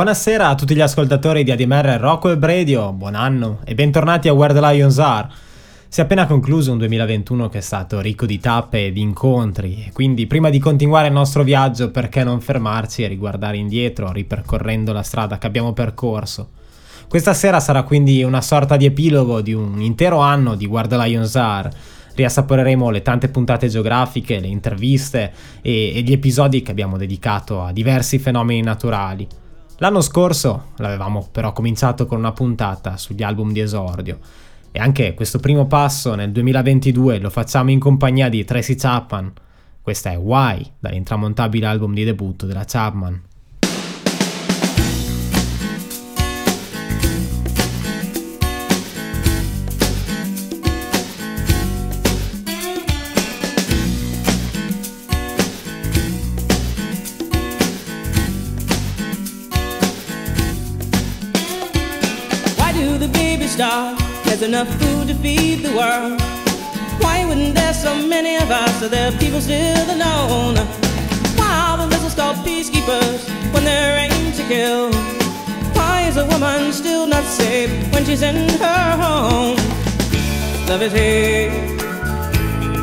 Buonasera a tutti gli ascoltatori di ADMR Rocco e Radio, buon anno e bentornati a Where the Lions Are. Si è appena concluso un 2021 che è stato ricco di tappe e di incontri, e quindi prima di continuare il nostro viaggio perché non fermarci e riguardare indietro ripercorrendo la strada che abbiamo percorso. Questa sera sarà quindi una sorta di epilogo di un intero anno di Where the Lions Are. Riassaporeremo le tante puntate geografiche, le interviste e, e gli episodi che abbiamo dedicato a diversi fenomeni naturali. L'anno scorso l'avevamo però cominciato con una puntata sugli album di esordio e anche questo primo passo nel 2022 lo facciamo in compagnia di Tracy Chapman. Questa è Why, dall'intramontabile album di debutto della Chapman. The? There's enough food to feed the world. Why wouldn't there so many of us so there people still alone? Why are the missiles called peacekeepers when they're to kill? Why is a woman still not safe when she's in her home? Love is hate,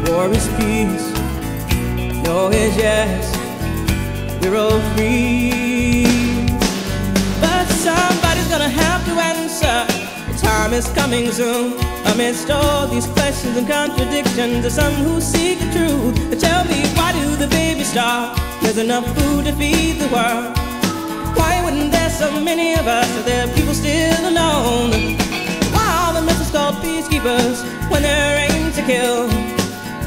war is peace. No is yes, we're all free. But somebody's gonna have to answer. Time is coming soon. Amidst all these questions and contradictions, there's some who seek the truth. Tell me, why do the babies starve? There's enough food to feed the world. Why wouldn't there so many of us? Are there people still alone? Why are the missiles called peacekeepers when they're aimed to kill?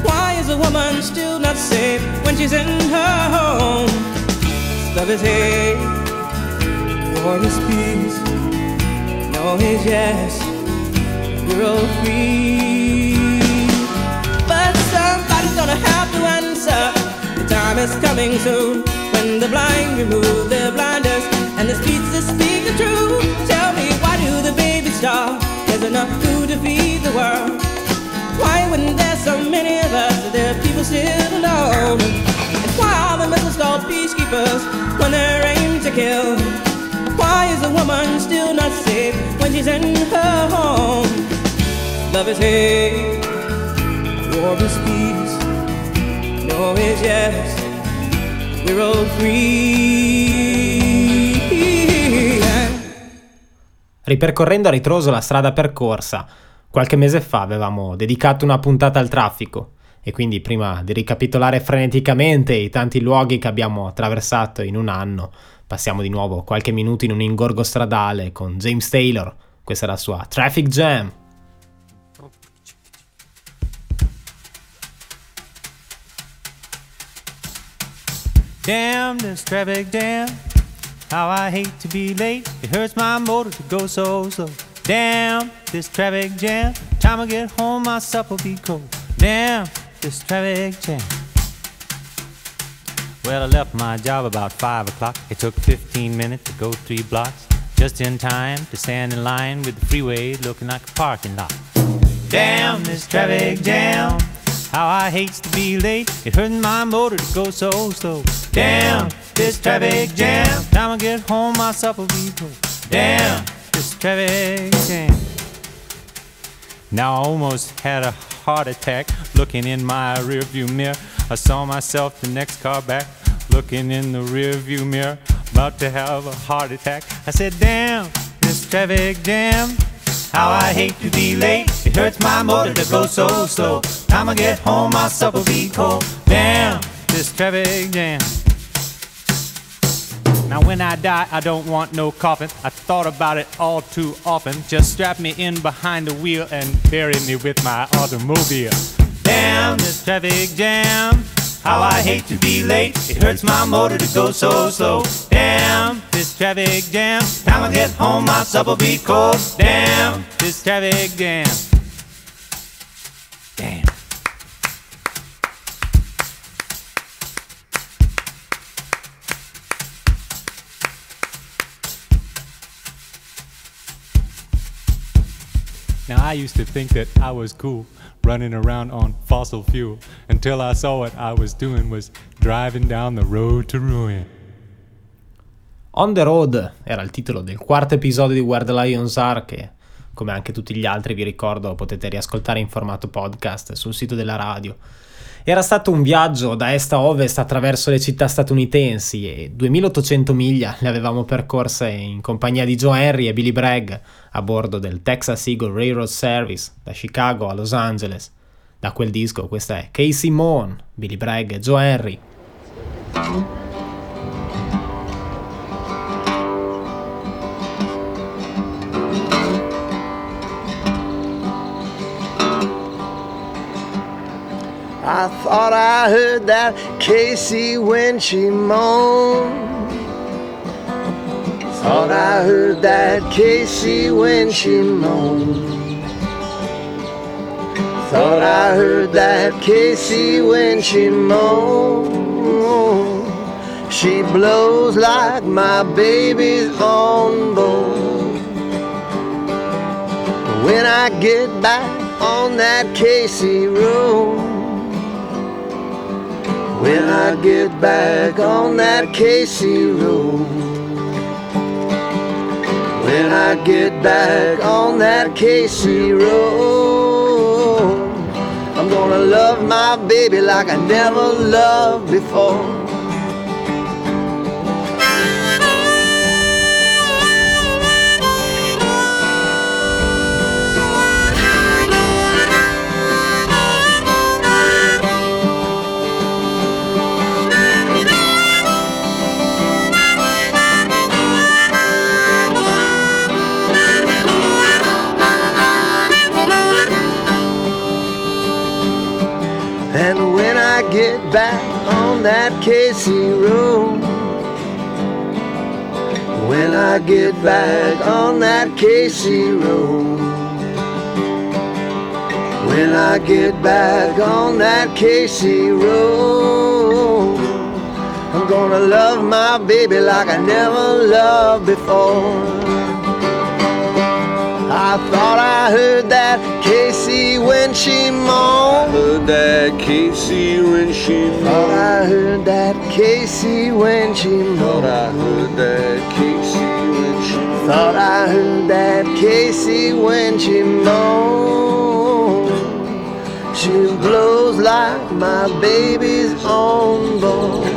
Why is a woman still not safe when she's in her home? Love is hate. War is peace, no is yes, we're all free. But somebody's gonna have to answer. The time is coming soon when the blind remove their blinders and the streets that speak the truth. Tell me, why do the babies starve? There's enough food to feed the world. Why wouldn't there so many of us? Are people still alone? And why are the missiles called peacekeepers when they're aimed to kill? Why is a woman still not safe when she's in her home? Love is hate, war is peace, no is yes, we're all free. Ripercorrendo a ritroso la strada percorsa, qualche mese fa avevamo dedicato una puntata al traffico e quindi prima di ricapitolare freneticamente i tanti luoghi che abbiamo attraversato in un anno, passiamo di nuovo qualche minuto in un ingorgo stradale con James Taylor, questa è la sua Traffic Jam. Damn this traffic jam. How I hate to be late. It hurts my motor to go so slow. Damn this traffic jam. Time I get home, my supper be cold. Damn this traffic jam. Well, I left my job about five o'clock. It took 15 minutes to go three blocks. Just in time to stand in line with the freeway looking like a parking lot. Damn this traffic jam. How I hate to be late. It hurts my motor to go so slow. Damn this traffic jam. Time I get home, my supper be cold. Damn this traffic jam. Now I almost had a heart attack looking in my rearview mirror. I saw myself the next car back looking in the rearview mirror, about to have a heart attack. I said, "Damn this traffic jam." How I hate to be late. It hurts my motor to go so slow. Time I get home, my supper be cold. Damn this traffic jam. Now when I die, I don't want no coffin. I thought about it all too often. Just strap me in behind the wheel and bury me with my automobile. Damn this traffic jam. How I hate to be late. It hurts my motor to go so slow. Damn this traffic jam. Time I get home, my supper'll be cold. Damn, this traffic jam. Damn. Now I used to think that I was cool running around on fossil fuel until I saw what I was doing was driving down the road to ruin. On the Road era il titolo del quarto episodio di Where the Lions Are che, come anche tutti gli altri vi ricordo, potete riascoltare in formato podcast sul sito della radio. Era stato un viaggio da est a ovest attraverso le città statunitensi e 2800 miglia le avevamo percorse in compagnia di Joe Henry e Billy Bragg a bordo del Texas Eagle Railroad Service da Chicago a Los Angeles. Da quel disco questa è Casey Moon, Billy Bragg e Joe Henry. I thought I heard that K.C. when she moaned. Thought I heard that K.C. when she moaned. Thought I heard that K.C. when she moaned. She blows like my baby's on board. When I get back on that K.C. road. When I get back on that K.C. road. When I get back on that K.C. road. I'm gonna love my baby like I never loved before. That K.C. road, when I get back on that K.C. road, when I get back on that K.C. road, I'm gonna love my baby like I never loved before. I thought I heard that K.C. when she moaned. Heard that K.C. when she Thought. I heard that K.C. when she Thought I heard that K.C. when she Thought I heard that K.C. when she moaned. She blows like my baby's on board.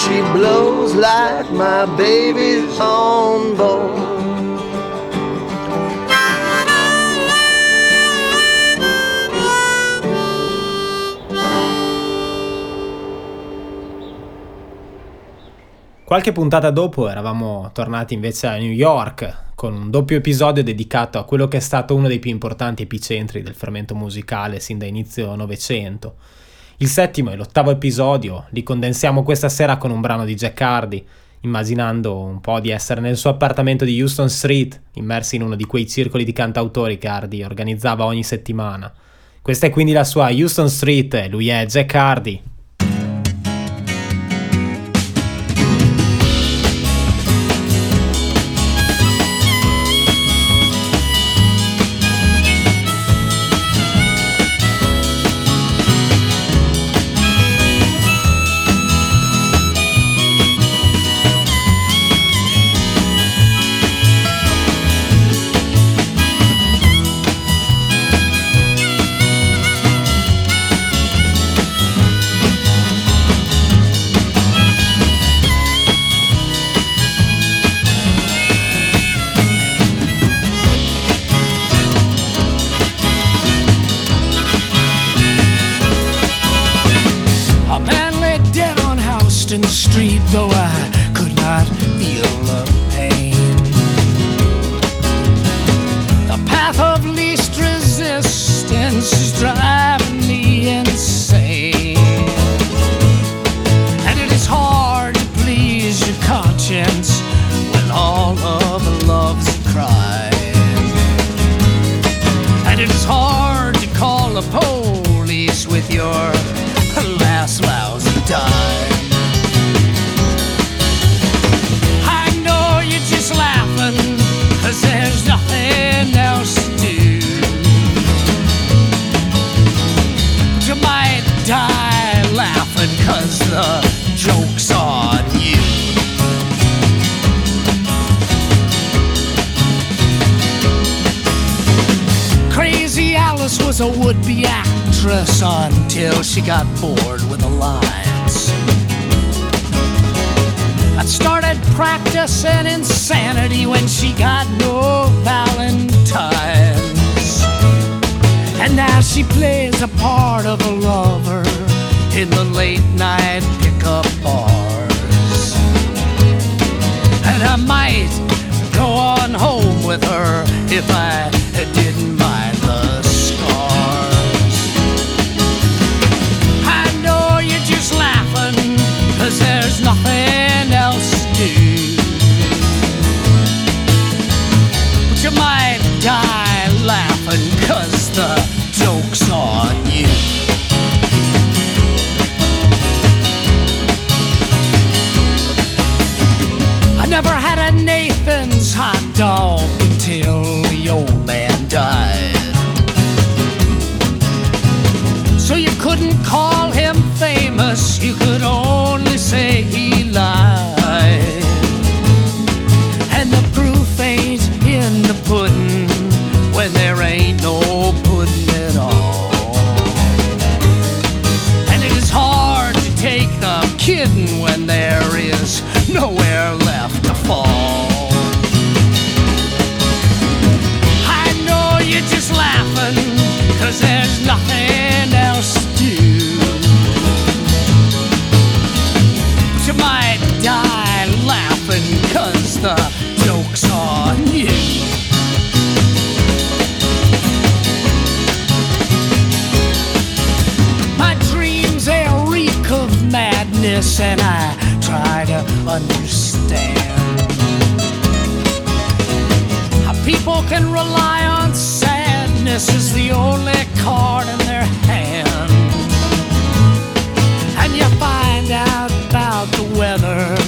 She blows like my baby's on board. Qualche puntata dopo eravamo tornati invece a New York con un doppio episodio dedicato a quello che è stato uno dei più importanti epicentri del fermento musicale sin da inizio Novecento. Il settimo e l'ottavo episodio li condensiamo questa sera con un brano di Jack Hardy, immaginando un po' di essere nel suo appartamento di Houston Street, immersi in uno di quei circoli di cantautori che Hardy organizzava ogni settimana. Questa è quindi la sua Houston Street e lui è Jack Hardy. Until she got bored with the lines. I started practicing insanity when she got no Valentines. And now she plays a part of a lover in the late night pickup bars. And I might go on home with her if I didn't say he lied. Madness, and I try to understand how people can rely on sadness as the only card in their hand. And you find out about the weather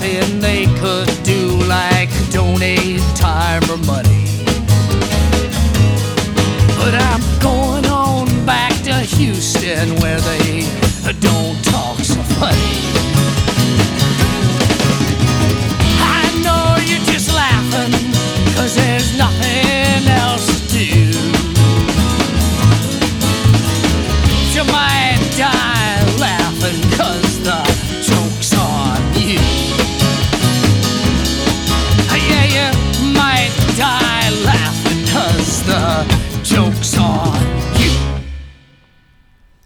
nothing they could do like donate time or money. But I'm going on back to Houston where they don't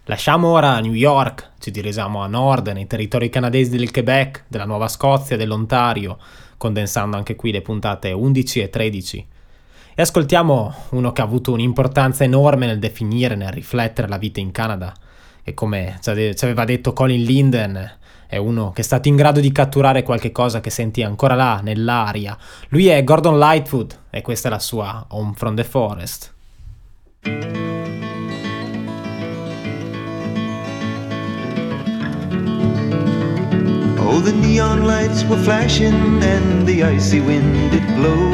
Lasciamo ora New York, ci dirigiamo a nord, nei territori canadesi del Quebec, della Nuova Scozia, dell'Ontario, condensando anche qui le puntate 11 e 13. E ascoltiamo uno che ha avuto un'importanza enorme nel definire, nel riflettere la vita in Canada, e come ci aveva detto Colin Linden, è uno che è stato in grado di catturare qualche cosa che senti ancora là, nell'aria. Lui è Gordon Lightfoot e questa è la sua Home from the Forest. Oh, the neon lights were flashing and the icy wind did blow.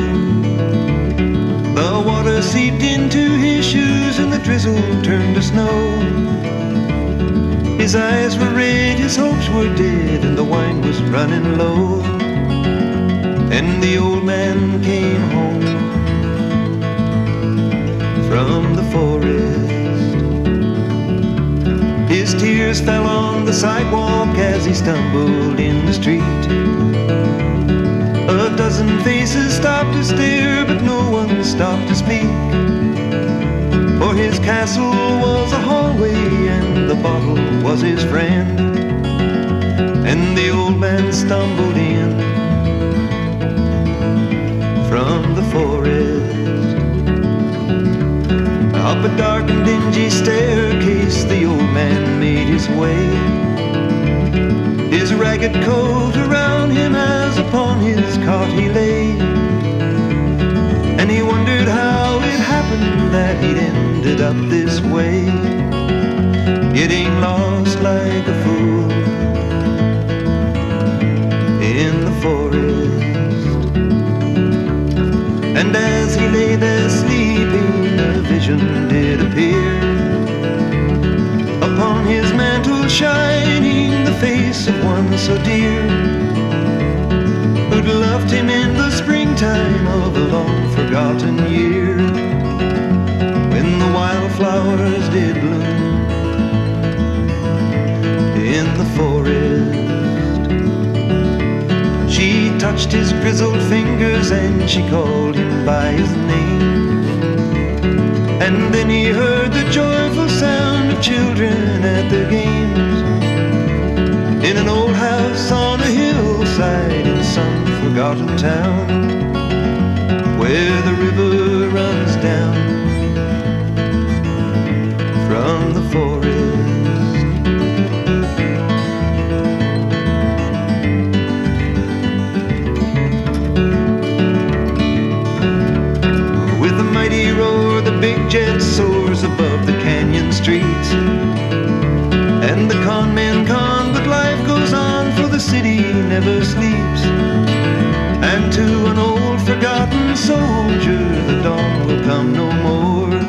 The water seeped into his shoes and the drizzle turned to snow. His eyes were red, his hopes were dead, and the wine was running low. And the old man came home from the forest. Tears fell on the sidewalk as he stumbled in the street. A dozen faces stopped to stare, but no one stopped to speak. For his castle was a hallway, and the bottle was his friend. And the old man stumbled in from the forest. Up a dark and dingy staircase, the old man his way. His ragged coat around him as upon his cot he lay. And he wondered how it happened that he'd ended up this way, getting lost like a fool in the forest. And as he lay there sleeping, a vision shining the face of one so dear, who'd loved him in the springtime of a long forgotten year, when the wildflowers did bloom in the forest. She touched his grizzled fingers and she called him by his name. And then he heard the joyful sound of children at their games. In an old house on a hillside in some forgotten town, where the river runs down from the forest. With a mighty roar, the big jet soars above the canyon streets. And the con city never sleeps. And to an old forgotten soldier, the dawn will come no more.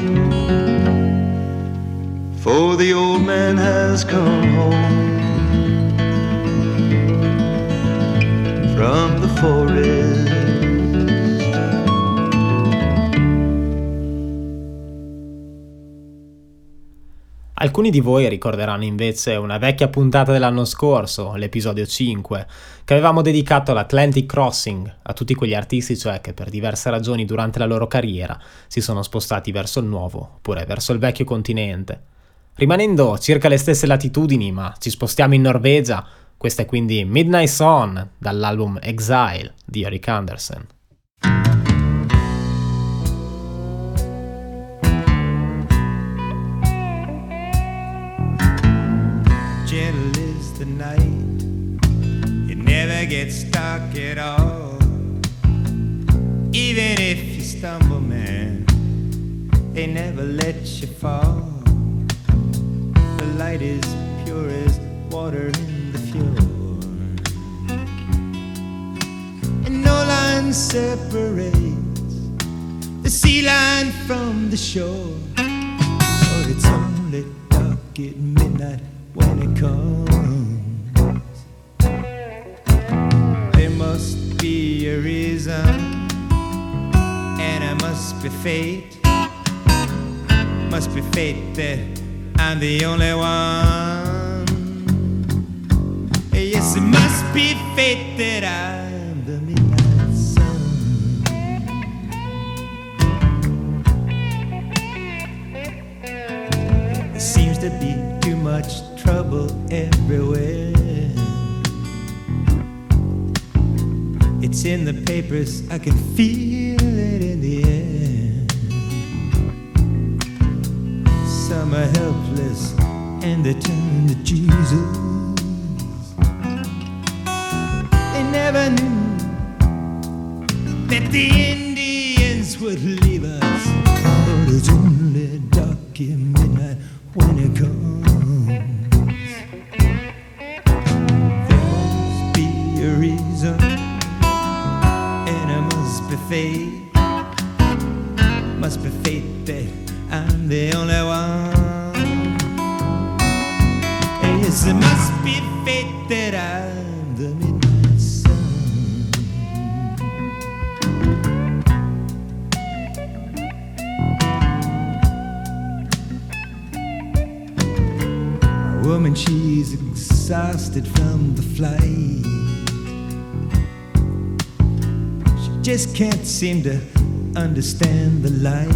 For the old man has come home from the forest. Alcuni di voi ricorderanno invece una vecchia puntata dell'anno scorso, l'episodio 5, che avevamo dedicato all'Atlantic Crossing, a tutti quegli artisti cioè che per diverse ragioni durante la loro carriera si sono spostati verso il nuovo, oppure verso il vecchio continente. Rimanendo circa le stesse latitudini, ma ci spostiamo in Norvegia, questa è quindi Midnight Sun dall'album Exile di Eric Anderson. The night. It never gets dark at all. Even if you stumble, man, they never let you fall. The light is pure as water in the fjord. And no line separates the sea line from the shore. But it's only dark at midnight when it comes. Be a reason, and it must be fate. Must be fate that I'm the only one. Yes, it must be fate that I'm the midnight sun. There seems to be too much trouble everywhere. It's in the papers, I can feel it in the air. Some are helpless and they turn to Jesus. They never knew that the Indians would leave us. But it's only dark in midnight when it comes. fate. Must be fate that I'm the only one. Yes, it must be fate that I'm the midnight sun. A woman, she's exhausted from the flight. just can't seem to understand the light.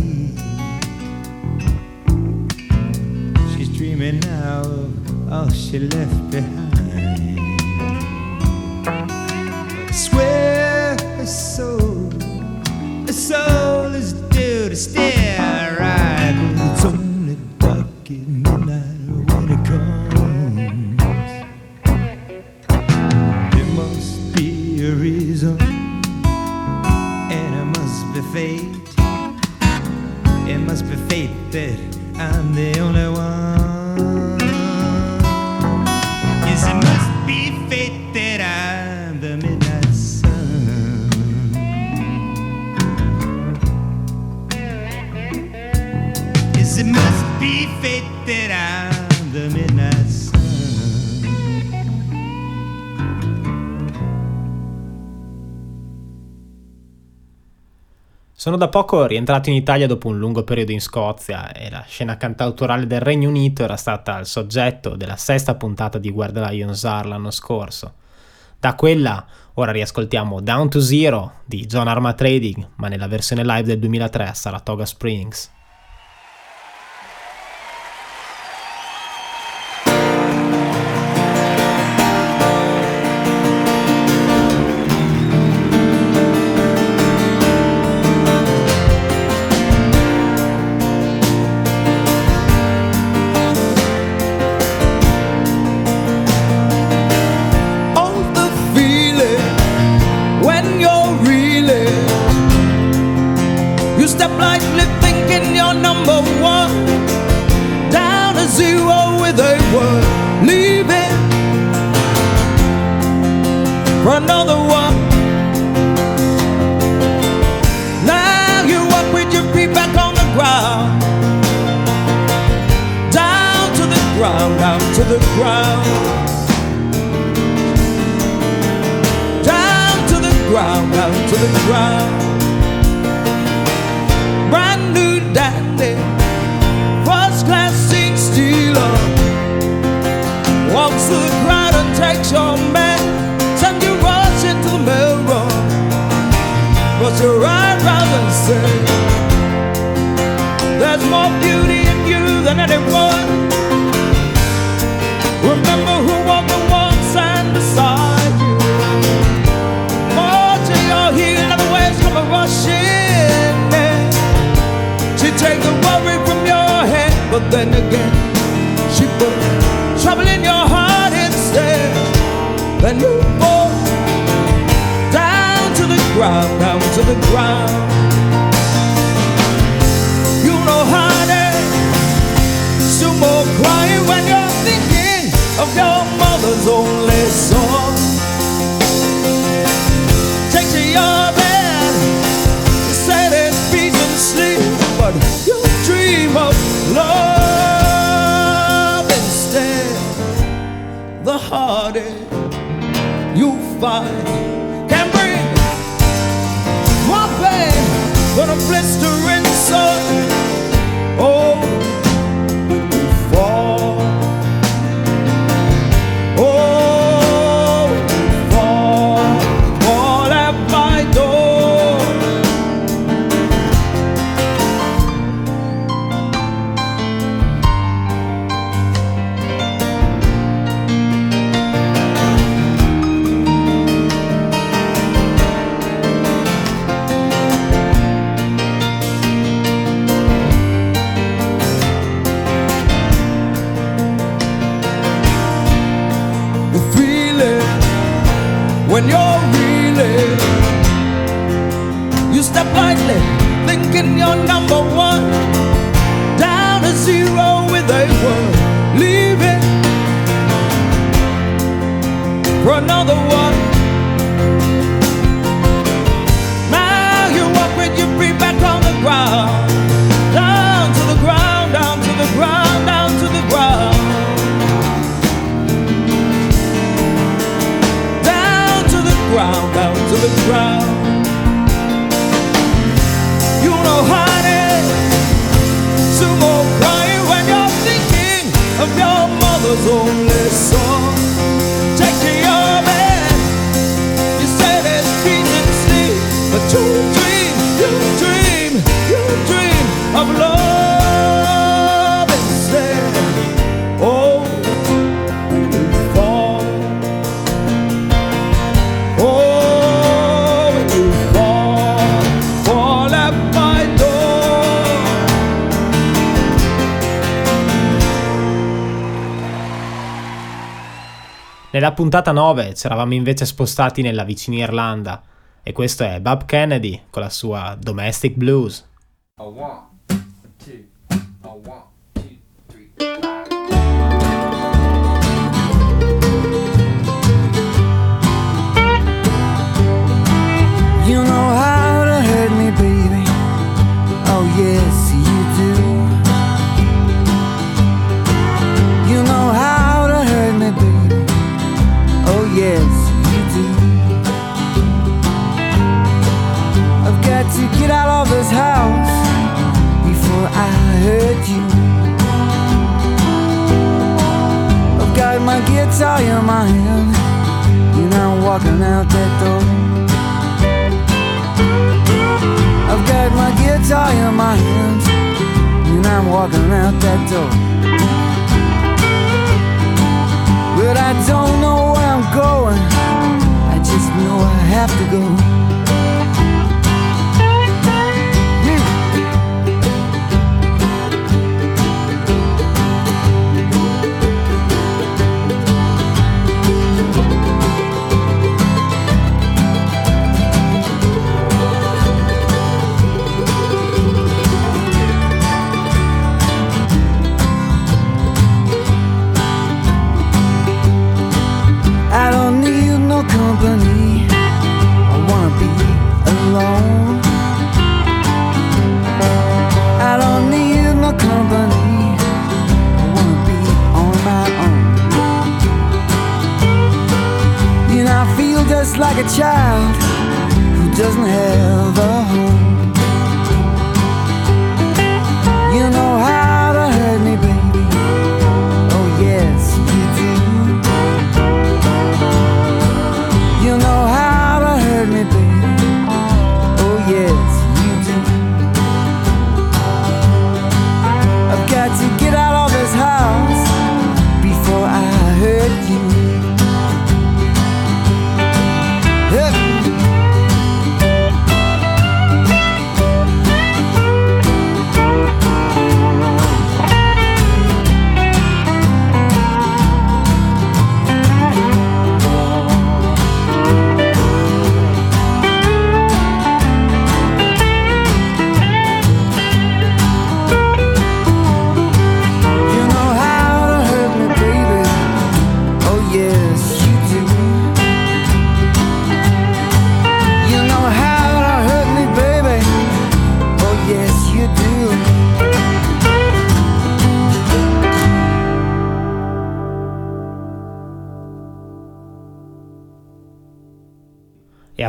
She's dreaming now of all she left behind. I swear her soul, her soul is due to stay. Sono da poco rientrato in Italia dopo un lungo periodo in Scozia e la scena cantautorale del Regno Unito era stata il soggetto della sesta puntata di Guard Lions R l'anno scorso. Da quella ora riascoltiamo Down to Zero di John Armatrading, ma nella versione live del 2003 a Saratoga Springs. Puntata 9 ci eravamo invece spostati nella vicina Irlanda e questo è Bob Kennedy con la sua Domestic Blues. Guitar in my hands And I'm walking out that door. But I don't know where I'm going. I just know I have to go like a child who doesn't have a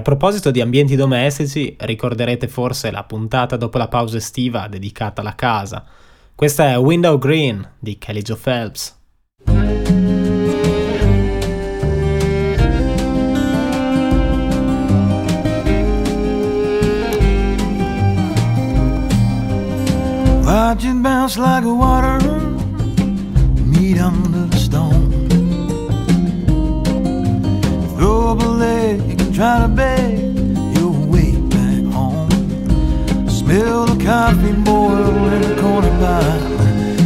proposito di ambienti domestici, ricorderete forse la puntata dopo la pausa estiva dedicata alla casa. Questa è Window Green di Kelly Joe Phelps. Watch it bounce like water meet under the stone. Throw a leg try to beg your way back home. Smell the coffee boil in the corner bar.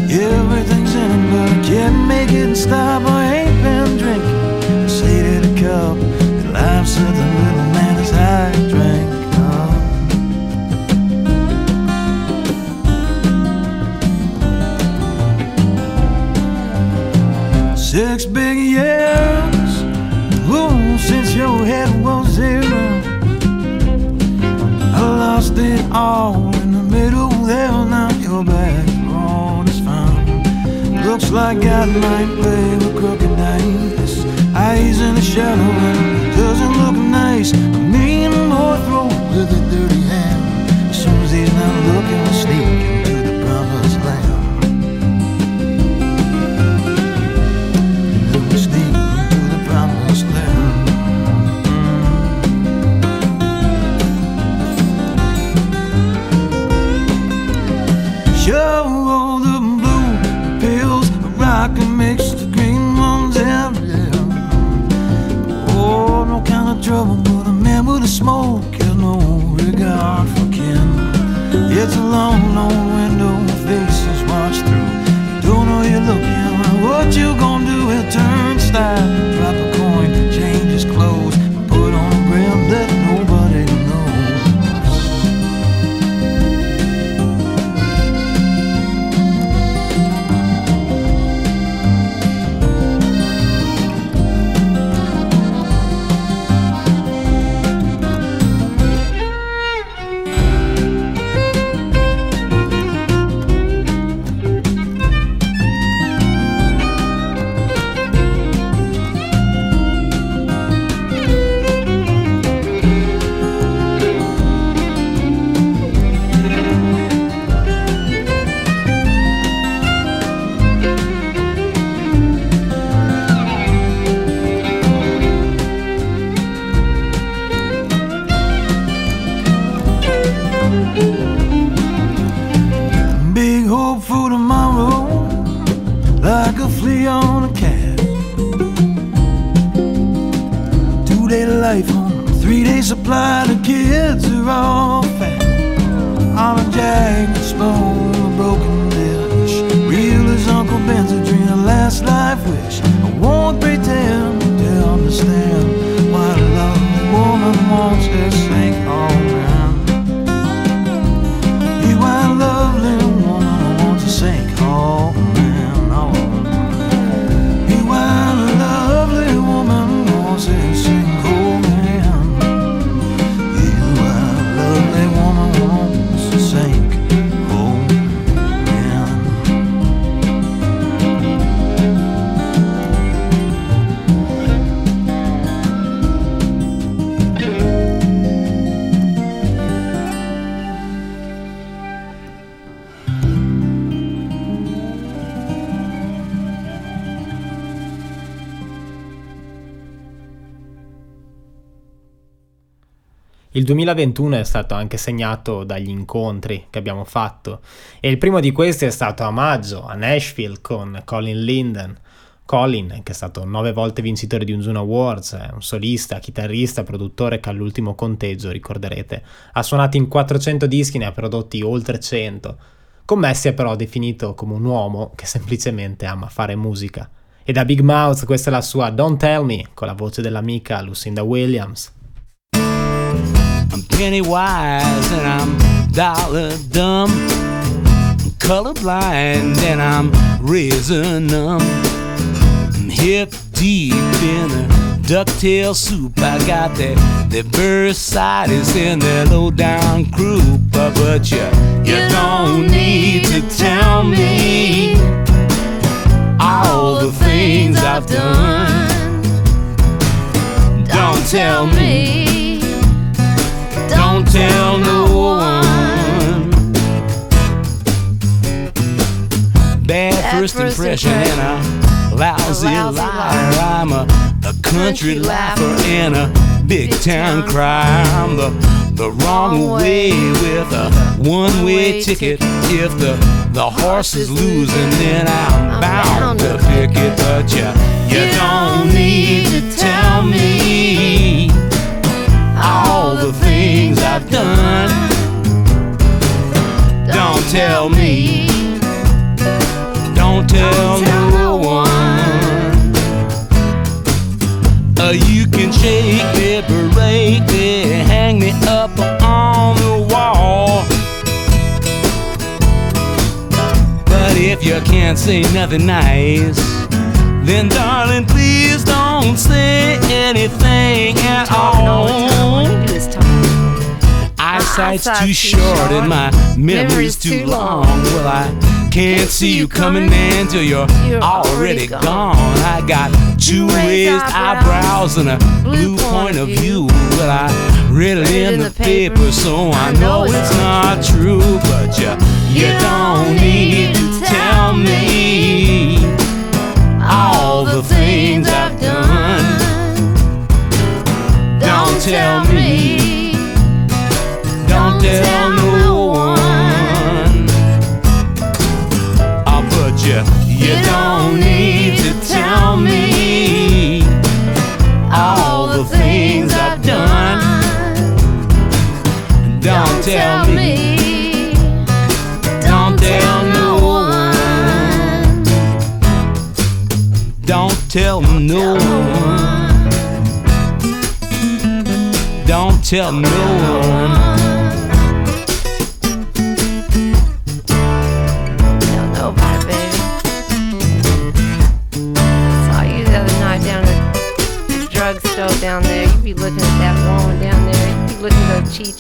Everything's in it, but I can't make it stop. I ain't been drinking. To the cup that life said the little man as I drank. Six big years ooh, since your head was zero. I lost it all in the middle there. Now you're back, all is fine. Looks like I might play with crooked dice. Eyes in the shadow, and doesn't look nice. I mean, more throw with a dirty hand. As soon as he's not looking, Il 2021 è stato anche segnato dagli incontri che abbiamo fatto e il primo di questi è stato a maggio a Nashville con Colin Linden. Colin, che è stato nove volte vincitore di un Zuno Awards, è un solista, chitarrista, produttore che all'ultimo conteggio, ricorderete, ha suonato in 400 dischi, ne ha prodotti oltre 100. Con me si è però definito come un uomo che semplicemente ama fare musica. E da Big Mouth questa è la sua Don't Tell Me, con la voce dell'amica Lucinda Williams. I'm penny wise and I'm dollar dumb. I'm colorblind and I'm razor numb. I'm hip deep in the ducktail soup. I got that, that bursitis and that low down croup. Uh, But you, you don't need to tell me all the things I've done. Don't tell me. Impression and a lousy liar. I'm a, a country laugher and a big town crier. I'm the, the wrong way with a one way ticket. If the, the horse is losing, then I'm bound to pick it. But you, you don't need to tell me all the things I've done. Don't tell me. Don't tell no one. Uh, you can shake me, berate me, hang me up on the wall. But if you can't say nothing nice, then darling, please don't say anything at all. Eyesight's too short and my memory's too long. Well, I can't see you coming, man, till you're already gone. I got two raised eyebrows and a blue point of view. Well, I read it in the paper, so I know it's not true. But you, you don't need to tell me all the things I've done. Don't tell me. Don't tell no you. Don't need to tell me all the things I've done. Don't tell me. Don't tell no one. Don't tell no one. Don't tell no one.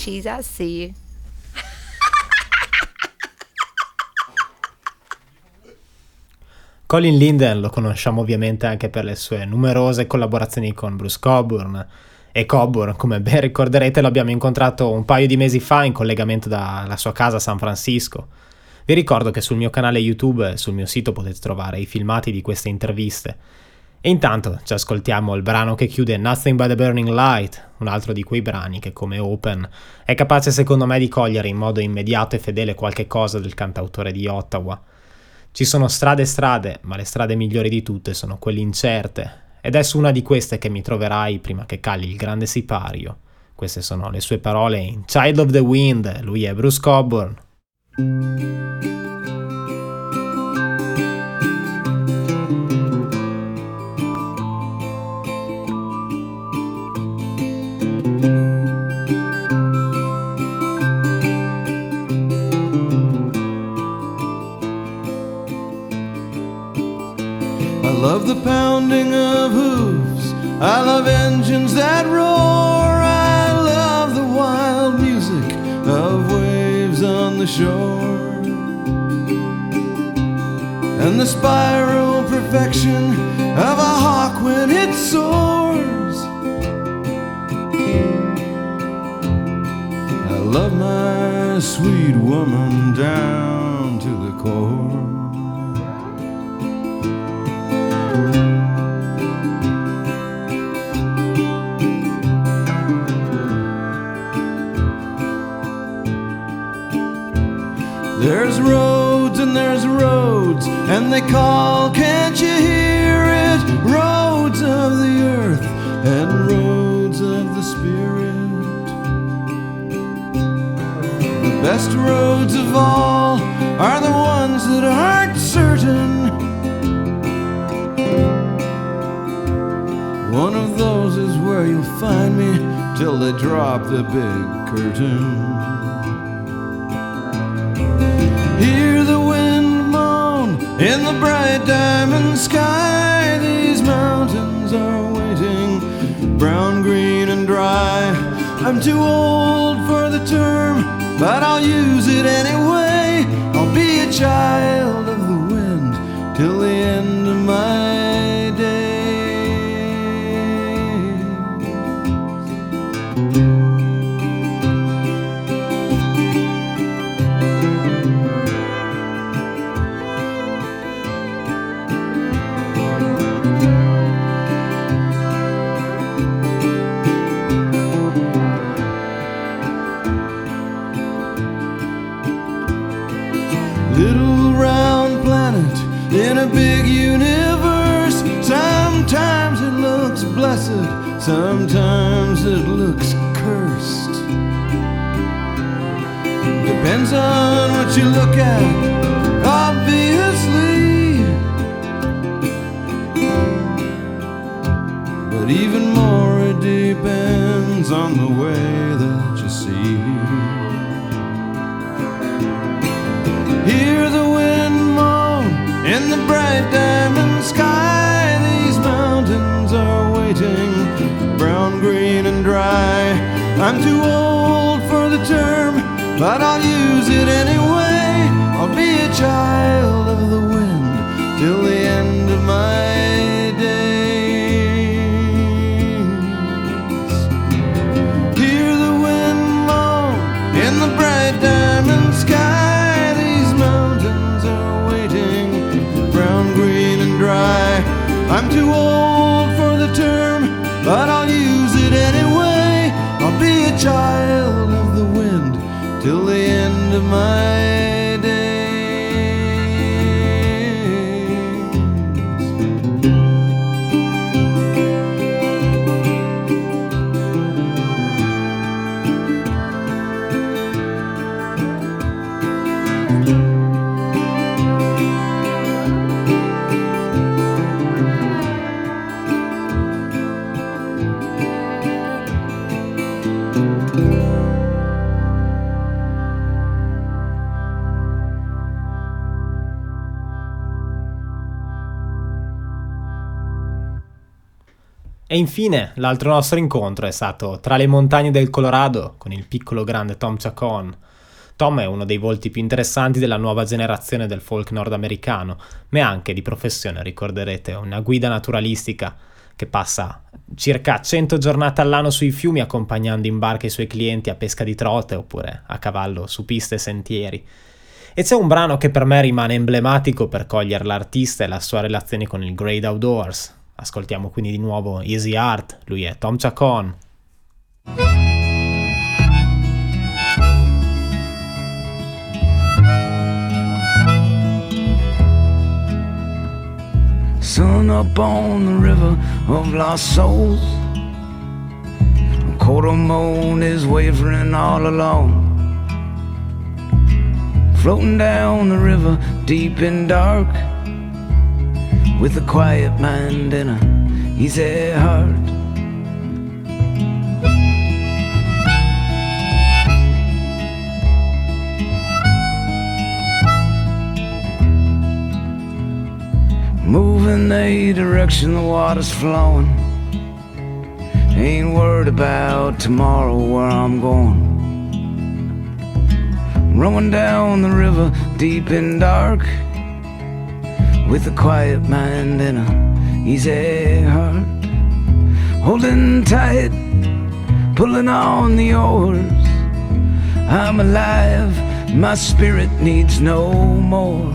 See you. Colin Linden lo conosciamo ovviamente anche per le sue numerose collaborazioni con Bruce Coburn e Coburn, come ben ricorderete, l'abbiamo incontrato un paio di mesi fa in collegamento dalla sua casa a San Francisco. Vi ricordo che sul mio canale YouTube e sul mio sito potete trovare i filmati di queste interviste. E intanto ci ascoltiamo il brano che chiude Nothing but a Burning Light, un altro di quei brani che come Open è capace secondo me di cogliere in modo immediato e fedele qualche cosa del cantautore di Ottawa. Ci sono strade e strade, ma le strade migliori di tutte sono quelle incerte, ed è su una di queste che mi troverai prima che cali il grande sipario. Queste sono le sue parole in Child of the Wind, lui è Bruce Coburn. Love the pounding of hooves. I love engines that roar. I love the wild music of waves on the shore. And the spiral perfection of a hawk when it soars. I love my sweet woman down to the core. And they call, can't you hear it? Roads of the earth and roads of the spirit. The best roads of all are the ones that aren't certain. One of those is where you'll find me till they drop the big curtain. In the bright diamond sky. These mountains are waiting, brown, green, and dry. I'm too old for the term, but I'll use it anyway. I'll be a child of the wind till the end of my sometimes it looks cursed. Depends on what you look at, I'm too old for the term, but I'll use it anyway. I'll be a child of the wind till the end of my days. Hear the wind moan in the bright diamond sky. These mountains are waiting, brown, green, and dry. I'm too old for the term, but I'll end of my days. E infine, l'altro nostro incontro è stato tra le montagne del Colorado con il piccolo grande Tom Chacon. Tom è uno dei volti più interessanti della nuova generazione del folk nordamericano, ma anche di professione, ricorderete, una guida naturalistica che passa circa 100 giornate all'anno sui fiumi accompagnando in barca i suoi clienti a pesca di trote oppure a cavallo su piste e sentieri. E c'è un brano che per me rimane emblematico per cogliere l'artista e la sua relazione con il Great Outdoors. Ascoltiamo quindi di nuovo Easy Art, lui è Tom Chacon. Sun up on the river of lost souls. Quarter moon is wavering all alone. Floating down the river deep and dark. With a quiet mind and a easy heart. Moving in the direction the water's flowing. Ain't worried about tomorrow where I'm going. Rowing down the river deep and dark with a quiet mind and a easy heart. Holding tight, pulling on the oars. I'm alive, my spirit needs no more.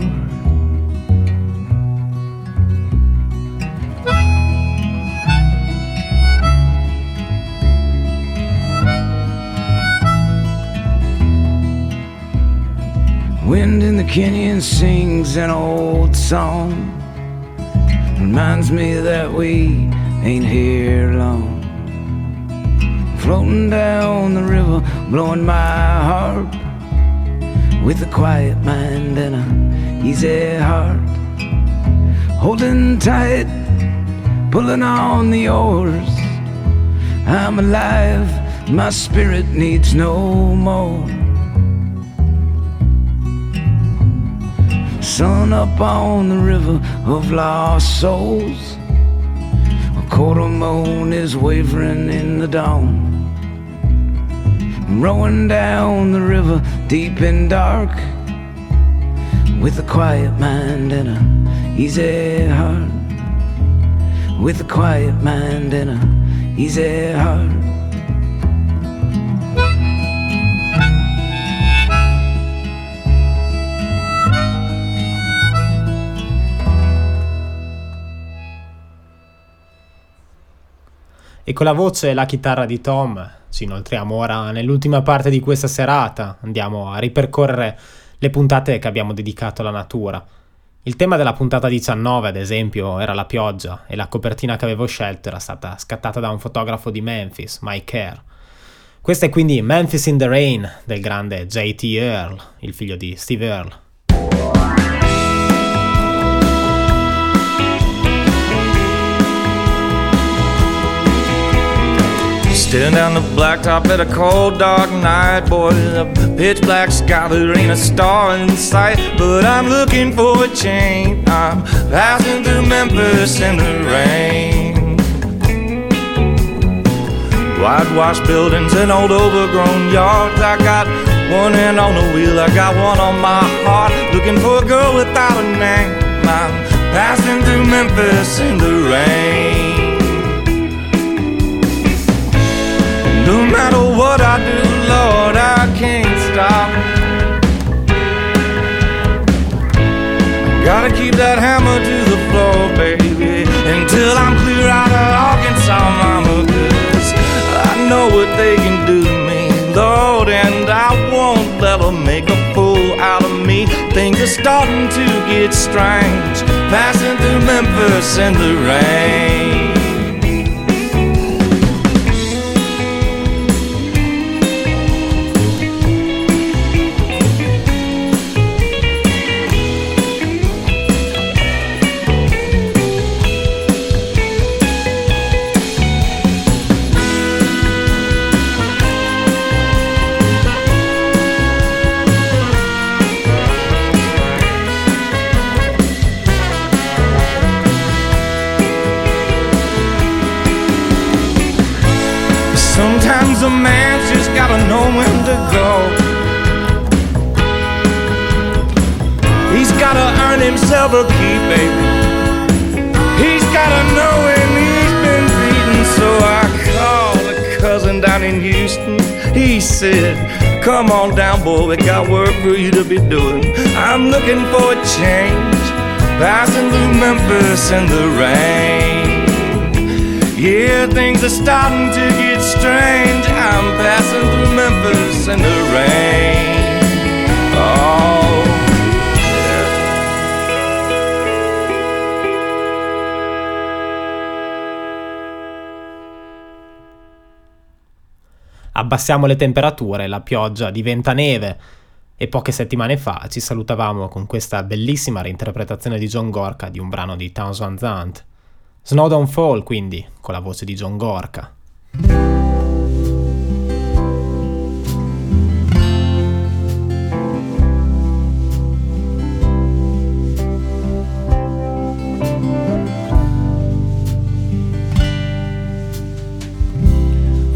Wind in the canyon sings an old song. Reminds me that we ain't here long. Floating down the river, blowing my harp. With a quiet mind and a easy heart. Holding tight, pulling on the oars. I'm alive, my spirit needs no more. Sun up on the river of lost souls. A quarter moon is wavering in the dawn. Rowing down the river deep and dark. With a quiet mind and a easy heart. With a quiet mind and a easy heart. E con la voce e la chitarra di Tom ci inoltriamo ora nell'ultima parte di questa serata, andiamo a ripercorrere le puntate che abbiamo dedicato alla natura. Il tema della puntata 19, ad esempio, era la pioggia e la copertina che avevo scelto era stata scattata da un fotografo di Memphis, Mike Kerr. Questa è quindi Memphis in the Rain del grande JT Earl, il figlio di Steve Earl. Staring down the blacktop at a cold, dark night, boy. The pitch black sky, there ain't a star in sight. But I'm looking for a change. I'm passing through Memphis in the rain. Whitewashed buildings and old overgrown yards. I got one hand on the wheel, I got one on my heart. Looking for a girl without a name. I'm passing through Memphis in the rain. No matter what I do, Lord, I can't stop. Gotta keep that hammer to the floor, baby, until I'm clear out of Arkansas, mama. Cause I know what they can do to me, Lord, and I won't let them make a fool out of me. Things are starting to get strange, passing through Memphis in the rain. Know when to go. He's gotta earn himself a keep, baby. He's gotta know when he's been beaten. So I called a cousin down in Houston. He said, Come on down, boy, we got work for you to be doing. I'm looking for a change, passing through Memphis in the rain. Yeah, things are starting to get strange. I'm passing through Memphis in the rain. Oh, Abbassiamo le temperature, la pioggia diventa neve e poche settimane fa ci salutavamo con questa bellissima reinterpretazione di John Gorka di un brano di Towns Van Zandt. Snow Don't Fall, quindi, con la voce di John Gorka.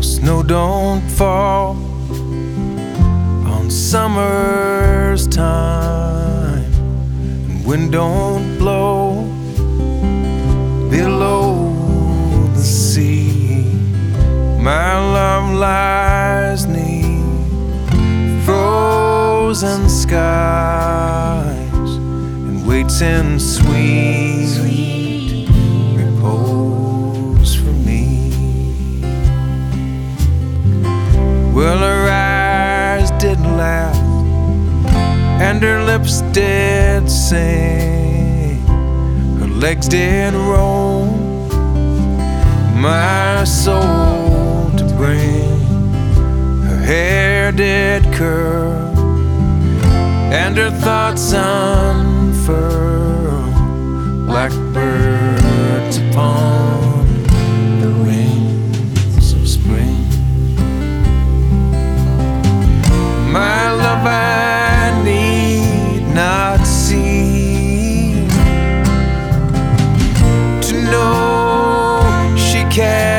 Snow don't fall on summer's time, and wind don't blow below the sea. My love lies neath frozen skies and waits in sweet repose for me. Well, her eyes didn't laugh, and her lips did sing. Legs did roam, my soul to bring. Her hair did curl, and her thoughts unfurl. Blackbirds upon she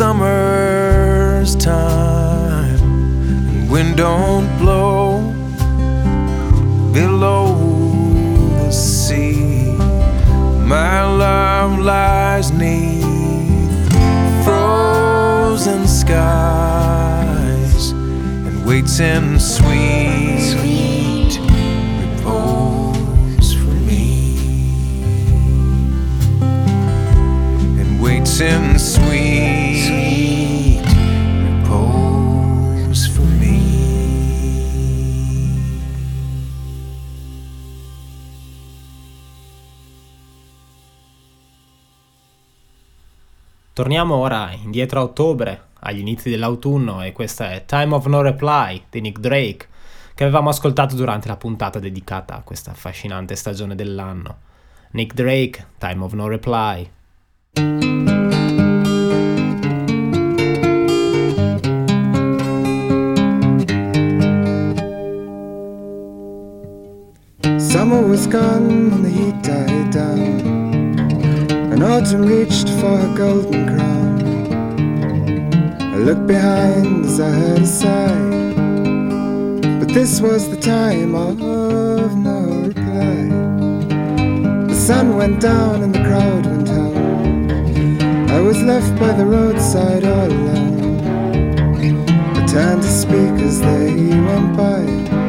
summer's time, and wind don't blow below the sea. My love lies neath frozen skies and waits in sweet, sweet in sweet, sweet repose for me. Torniamo ora indietro a ottobre, agli inizi dell'autunno, e questa è Time of No Reply di Nick Drake, che avevamo ascoltato durante la puntata dedicata a questa affascinante stagione dell'anno. Nick Drake, Time of No Reply. Was gone and the heat died down, and autumn reached for her golden crown. I looked behind as I heard a sigh, but this was the time of no reply. The sun went down and the crowd went home. I was left by the roadside all alone. I turned to speak as they went by.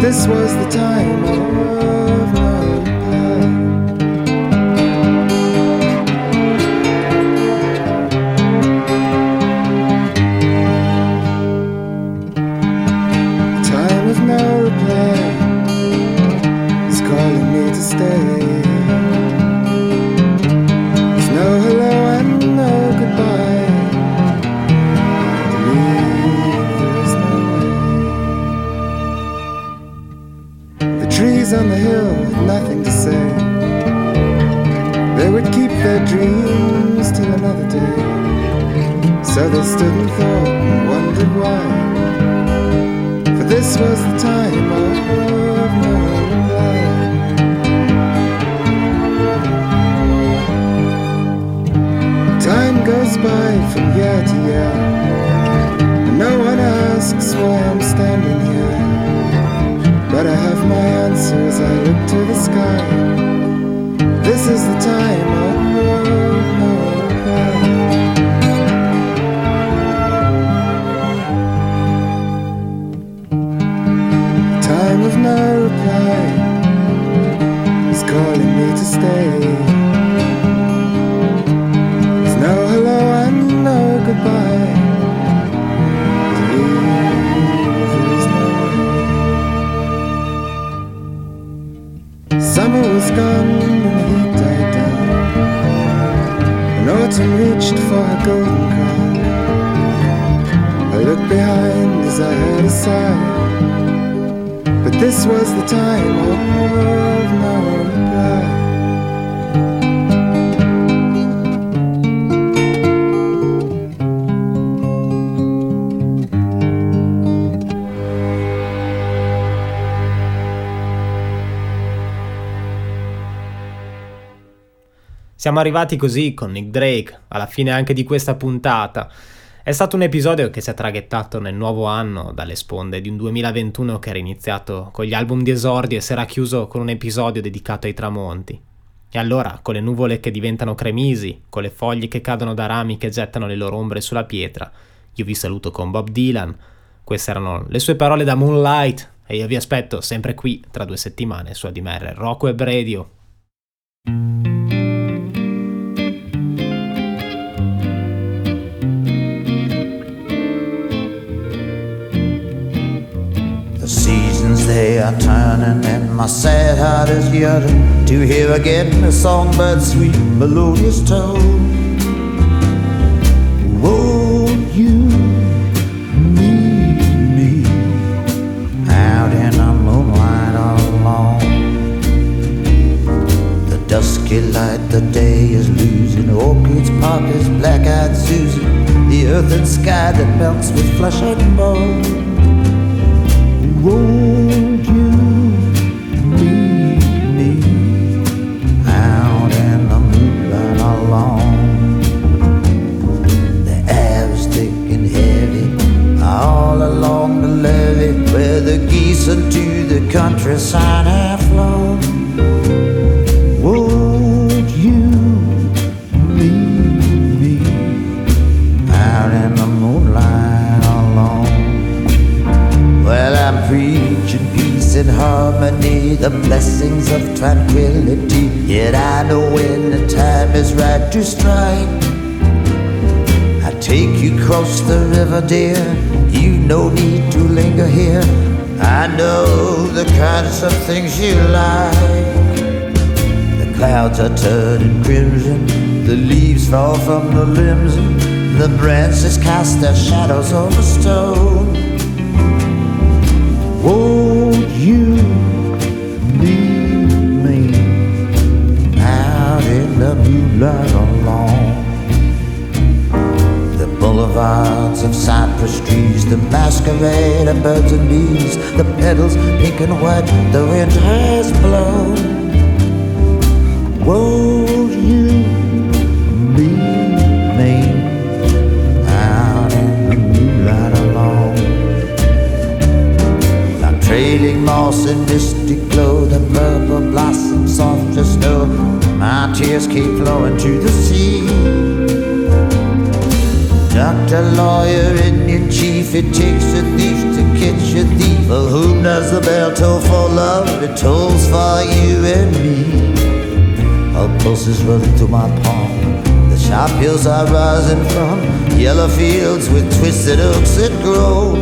This was the time So they stood and thought and wondered why. For this was the time of no reply. Time goes by from year to year. And no one asks why I'm standing here. But I have my answer as I look to the sky. This is the time of no me Siamo arrivati così con Nick Drake alla fine anche di questa puntata. È stato un episodio che si è traghettato nel nuovo anno dalle sponde di un 2021 che era iniziato con gli album di esordio e si era chiuso con un episodio dedicato ai tramonti. E allora, con le nuvole che diventano cremisi, con le foglie che cadono da rami che gettano le loro ombre sulla pietra, io vi saluto con Bob Dylan. Queste erano le sue parole da Moonlight e io vi aspetto sempre qui tra due settimane su ADMR Rocco e Radio. They are turning, and my sad heart is yearning to hear again the songbird's sweet melodious tone. Won't you meet me out in the moonlight alone? The dusky light, the day is losing. Orchids, poppies, black-eyed Susie, the earth and sky that melts with flesh and bone. Won't levee where the geese into the countryside have flown. Won't you meet me out in the moonlight alone? Well, I'm preaching peace and harmony, the blessings of tranquility. Yet I know when the time is right to strike. I take you across the river, dear. You no need to linger here. I know the kinds of things you like. The clouds are turning crimson, the leaves fall from the limbs, the branches cast their shadows the stone. The masquerade of birds and bees, the petals pink and white, the wind has blown. Won't you meet me out in the moonlight alone? I'm trailing moss and misty glow, the purple blossoms soft as snow. My tears keep flowing to the sea. Doctor, lawyer, Indian chief, it takes a thief to catch a thief. For whom does the bell toll for love? It tolls for you and me. Our pulses running through my palm. The sharp hills are rising from yellow fields with twisted oaks that grow.